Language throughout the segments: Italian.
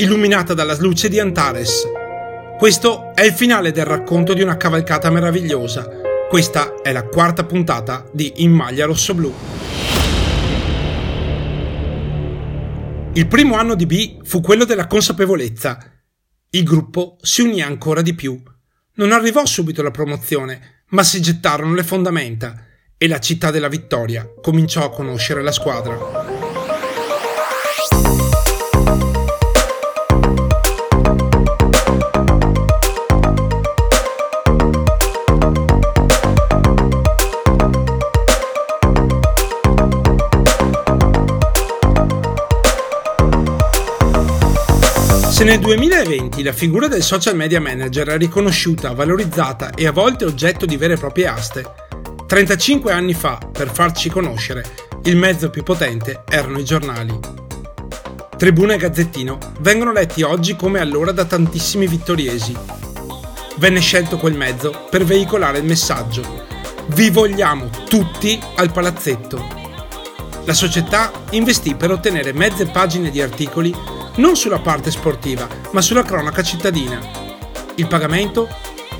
illuminata dalla luce di Antares. Questo è il finale del racconto di una cavalcata meravigliosa. Questa è la quarta puntata di In maglia rosso-blu. Il primo anno di B fu quello della consapevolezza. Il gruppo si unì ancora di più. Non arrivò subito la promozione, ma si gettarono le fondamenta e la città della vittoria cominciò a conoscere la squadra. Se nel 2020 la figura del social media manager è riconosciuta, valorizzata e a volte oggetto di vere e proprie aste, 35 anni fa, per farci conoscere, il mezzo più potente erano i giornali. Tribuna e Gazzettino vengono letti oggi come allora da tantissimi vittoriesi. Venne scelto quel mezzo per veicolare il messaggio. Vi vogliamo tutti al palazzetto. La società investì per ottenere mezze pagine di articoli non sulla parte sportiva, ma sulla cronaca cittadina. Il pagamento?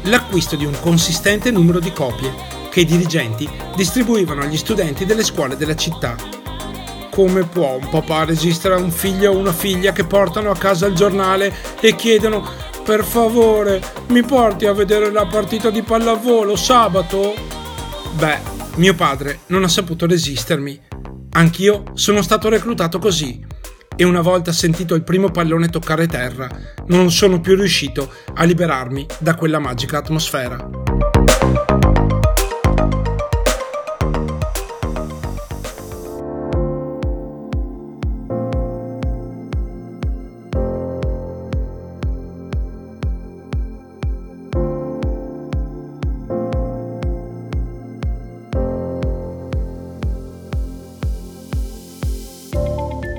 L'acquisto di un consistente numero di copie che i dirigenti distribuivano agli studenti delle scuole della città. Come può un papà registrare un figlio o una figlia che portano a casa il giornale e chiedono per favore mi porti a vedere la partita di pallavolo sabato? Beh, mio padre non ha saputo resistermi. Anch'io sono stato reclutato così e una volta sentito il primo pallone toccare terra, non sono più riuscito a liberarmi da quella magica atmosfera.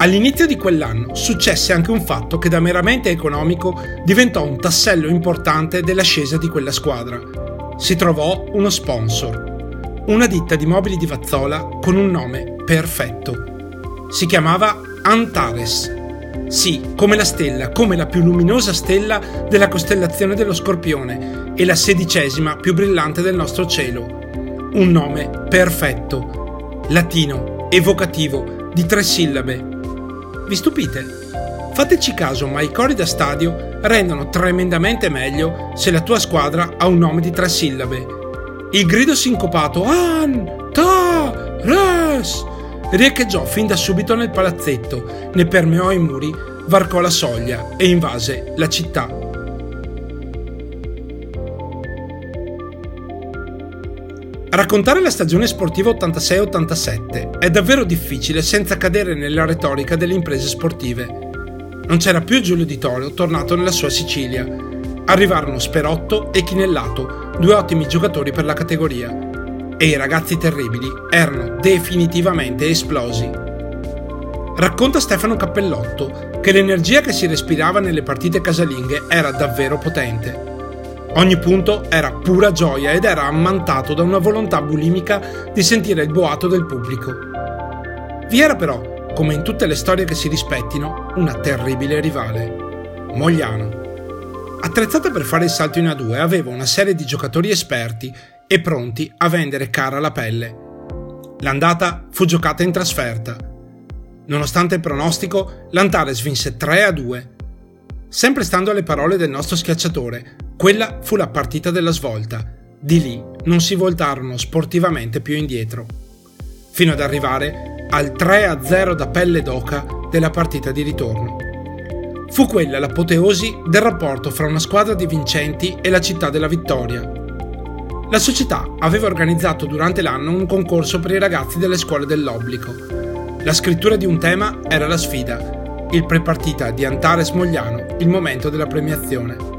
All'inizio di quell'anno successe anche un fatto che da meramente economico diventò un tassello importante dell'ascesa di quella squadra. Si trovò uno sponsor, una ditta di mobili di Vazzola con un nome perfetto. Si chiamava Antares. Sì, come la stella, come la più luminosa stella della costellazione dello Scorpione e la sedicesima più brillante del nostro cielo. Un nome perfetto, latino, evocativo, di tre sillabe, vi stupite? Fateci caso, ma i cori da stadio rendono tremendamente meglio se la tua squadra ha un nome di tre sillabe. Il grido sincopato An Ta Res riecheggiò fin da subito nel palazzetto, ne permeò i muri, varcò la soglia e invase la città. Raccontare la stagione sportiva 86-87 è davvero difficile senza cadere nella retorica delle imprese sportive. Non c'era più Giulio Di Toro tornato nella sua Sicilia. Arrivarono Sperotto e Chinellato, due ottimi giocatori per la categoria. E i ragazzi terribili erano definitivamente esplosi. Racconta Stefano Cappellotto che l'energia che si respirava nelle partite casalinghe era davvero potente. Ogni punto era pura gioia ed era ammantato da una volontà bulimica di sentire il boato del pubblico. Vi era però, come in tutte le storie che si rispettino, una terribile rivale. Mogliano. Attrezzata per fare il salto in A2, aveva una serie di giocatori esperti e pronti a vendere cara la pelle. L'andata fu giocata in trasferta. Nonostante il pronostico, l'Antares vinse 3 a 2. Sempre stando alle parole del nostro schiacciatore, quella fu la partita della svolta. Di lì non si voltarono sportivamente più indietro, fino ad arrivare al 3-0 da pelle d'oca della partita di ritorno. Fu quella l'apoteosi del rapporto fra una squadra di vincenti e la città della vittoria. La società aveva organizzato durante l'anno un concorso per i ragazzi delle scuole dell'obbligo. La scrittura di un tema era la sfida, il prepartita di Antares Mogliano, il momento della premiazione.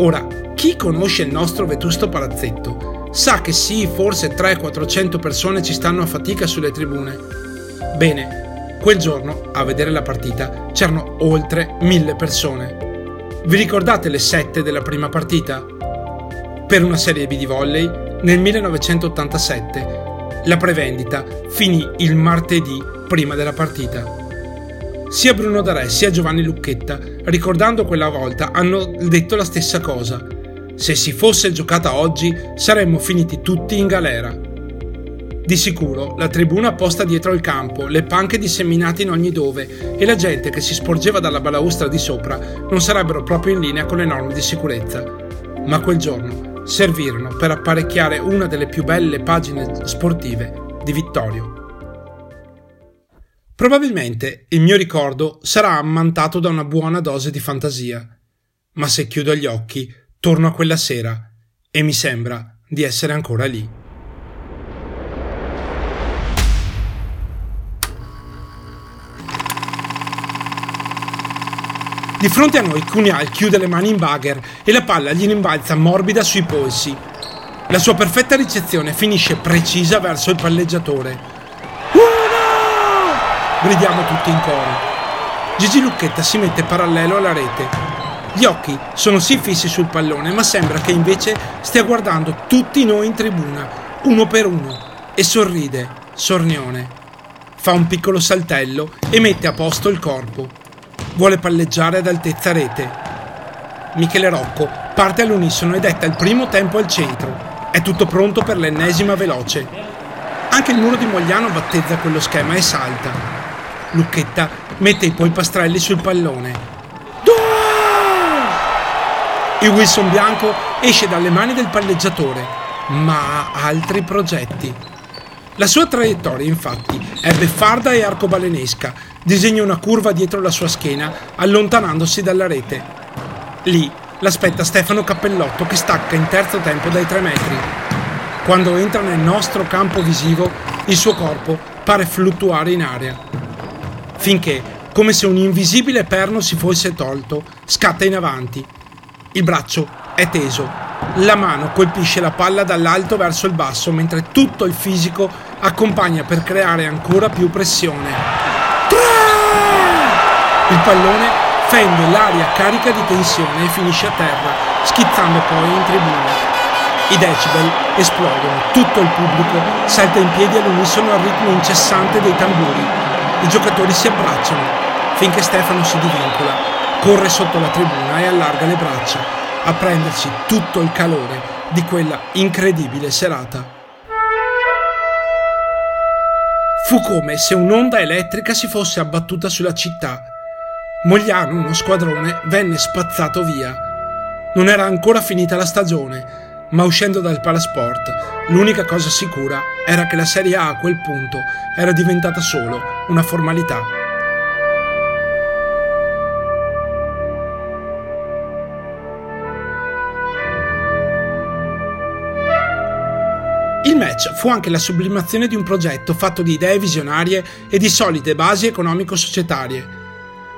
Ora, chi conosce il nostro vetusto palazzetto sa che sì, forse 300-400 persone ci stanno a fatica sulle tribune. Bene, quel giorno, a vedere la partita, c'erano oltre mille persone. Vi ricordate le sette della prima partita? Per una serie B di volley, nel 1987, la prevendita finì il martedì prima della partita. Sia Bruno Darè sia Giovanni Lucchetta, ricordando quella volta, hanno detto la stessa cosa. Se si fosse giocata oggi, saremmo finiti tutti in galera. Di sicuro la tribuna posta dietro il campo, le panche disseminate in ogni dove e la gente che si sporgeva dalla balaustra di sopra non sarebbero proprio in linea con le norme di sicurezza. Ma quel giorno servirono per apparecchiare una delle più belle pagine sportive di Vittorio. Probabilmente il mio ricordo sarà ammantato da una buona dose di fantasia, ma se chiudo gli occhi torno a quella sera e mi sembra di essere ancora lì. Di fronte a noi Cunial chiude le mani in bagger e la palla gli rimbalza morbida sui polsi. La sua perfetta ricezione finisce precisa verso il palleggiatore. Gridiamo tutti in coro. Gigi Lucchetta si mette parallelo alla rete. Gli occhi sono sì fissi sul pallone, ma sembra che invece stia guardando tutti noi in tribuna, uno per uno, e sorride, sornione. Fa un piccolo saltello e mette a posto il corpo vuole palleggiare ad altezza rete. Michele Rocco parte all'unisono e detta il primo tempo al centro. È tutto pronto per l'ennesima veloce. Anche il muro di Mogliano battezza quello schema e salta. Lucchetta mette i polpastrelli sul pallone. Due! Il Wilson bianco esce dalle mani del palleggiatore, ma ha altri progetti. La sua traiettoria, infatti, è beffarda e arcobalenesca, disegna una curva dietro la sua schiena, allontanandosi dalla rete. Lì l'aspetta Stefano Cappellotto che stacca in terzo tempo dai tre metri. Quando entra nel nostro campo visivo, il suo corpo pare fluttuare in aria. Finché, come se un invisibile perno si fosse tolto, scatta in avanti. Il braccio è teso, la mano colpisce la palla dall'alto verso il basso, mentre tutto il fisico accompagna per creare ancora più pressione. Il pallone fende l'aria carica di tensione e finisce a terra, schizzando poi in tribuna. I decibel esplodono, tutto il pubblico salta in piedi all'unisono al ritmo incessante dei tamburi. I giocatori si abbracciano, finché Stefano si divincula, corre sotto la tribuna e allarga le braccia, a prenderci tutto il calore di quella incredibile serata. Fu come se un'onda elettrica si fosse abbattuta sulla città Mogliano, uno squadrone, venne spazzato via. Non era ancora finita la stagione, ma uscendo dal Palasport, l'unica cosa sicura era che la Serie A a quel punto era diventata solo una formalità. Il match fu anche la sublimazione di un progetto fatto di idee visionarie e di solide basi economico-societarie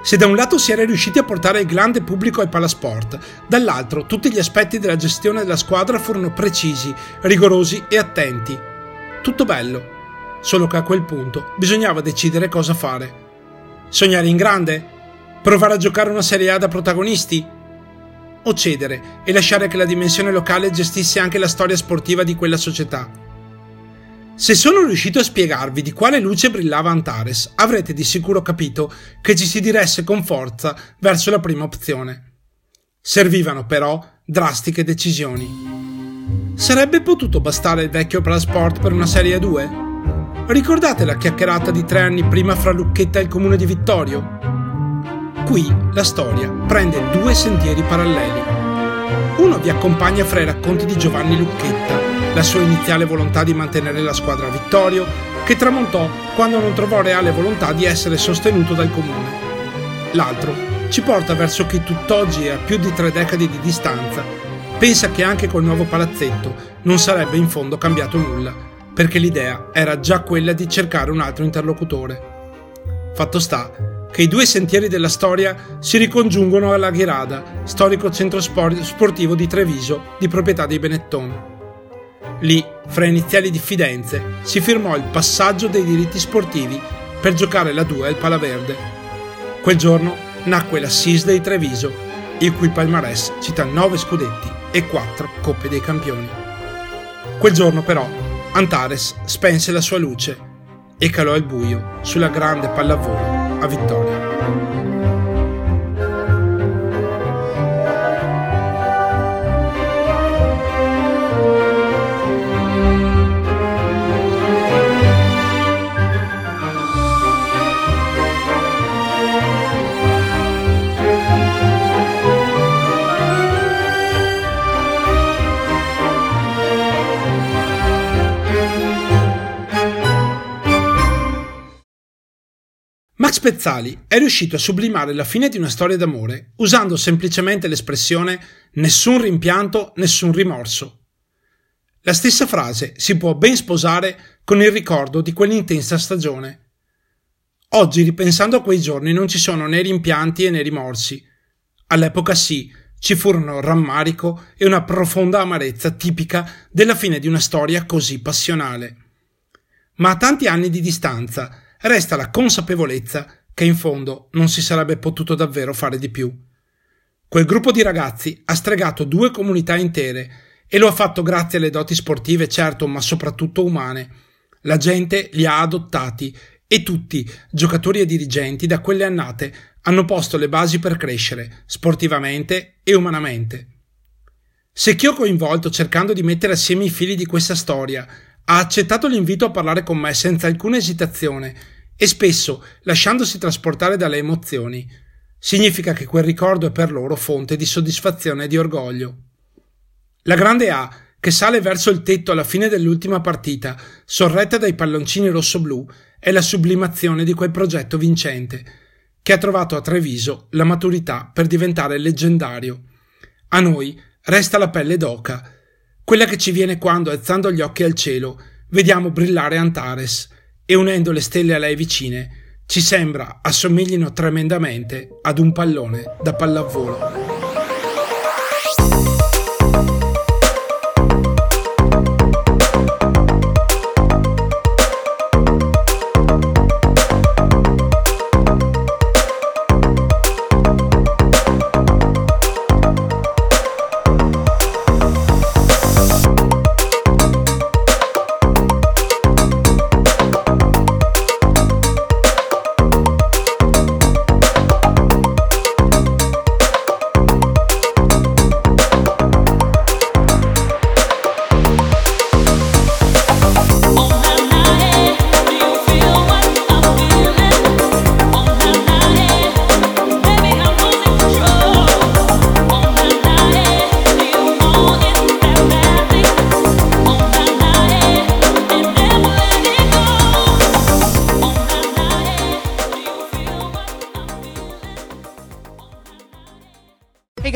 se da un lato si era riusciti a portare il grande pubblico al palasport, dall'altro tutti gli aspetti della gestione della squadra furono precisi, rigorosi e attenti. Tutto bello. Solo che a quel punto bisognava decidere cosa fare. Sognare in grande? Provare a giocare una Serie A da protagonisti? O cedere e lasciare che la dimensione locale gestisse anche la storia sportiva di quella società? Se sono riuscito a spiegarvi di quale luce brillava Antares, avrete di sicuro capito che ci si diresse con forza verso la prima opzione. Servivano però drastiche decisioni. Sarebbe potuto bastare il vecchio Plasport per una Serie 2? Ricordate la chiacchierata di tre anni prima fra Lucchetta e il comune di Vittorio? Qui la storia prende due sentieri paralleli. Uno vi accompagna fra i racconti di Giovanni Lucchetta la sua iniziale volontà di mantenere la squadra a Vittorio, che tramontò quando non trovò reale volontà di essere sostenuto dal comune. L'altro ci porta verso chi tutt'oggi, a più di tre decadi di distanza, pensa che anche col nuovo palazzetto non sarebbe in fondo cambiato nulla, perché l'idea era già quella di cercare un altro interlocutore. Fatto sta che i due sentieri della storia si ricongiungono alla Ghirada, storico centro sportivo di Treviso di proprietà dei Benetton. Lì, fra iniziali diffidenze, si firmò il passaggio dei diritti sportivi per giocare la 2 al Palaverde. Quel giorno nacque la SIS dei Treviso, il cui palmarès cita 9 scudetti e 4 Coppe dei Campioni. Quel giorno però Antares spense la sua luce e calò al buio sulla grande pallavolo a Vittoria. Max Pezzali è riuscito a sublimare la fine di una storia d'amore usando semplicemente l'espressione nessun rimpianto, nessun rimorso. La stessa frase si può ben sposare con il ricordo di quell'intensa stagione. Oggi, ripensando a quei giorni, non ci sono né rimpianti né rimorsi. All'epoca sì, ci furono rammarico e una profonda amarezza tipica della fine di una storia così passionale. Ma a tanti anni di distanza, resta la consapevolezza che in fondo non si sarebbe potuto davvero fare di più. Quel gruppo di ragazzi ha stregato due comunità intere e lo ha fatto grazie alle doti sportive, certo, ma soprattutto umane. La gente li ha adottati e tutti, giocatori e dirigenti, da quelle annate hanno posto le basi per crescere, sportivamente e umanamente. Se chi ho coinvolto cercando di mettere assieme i fili di questa storia ha accettato l'invito a parlare con me senza alcuna esitazione e spesso lasciandosi trasportare dalle emozioni. Significa che quel ricordo è per loro fonte di soddisfazione e di orgoglio. La grande A, che sale verso il tetto alla fine dell'ultima partita, sorretta dai palloncini rosso-blu, è la sublimazione di quel progetto vincente, che ha trovato a Treviso la maturità per diventare leggendario. A noi resta la pelle d'oca, quella che ci viene quando, alzando gli occhi al cielo, vediamo brillare Antares e unendo le stelle a lei vicine, ci sembra assomiglino tremendamente ad un pallone da pallavolo.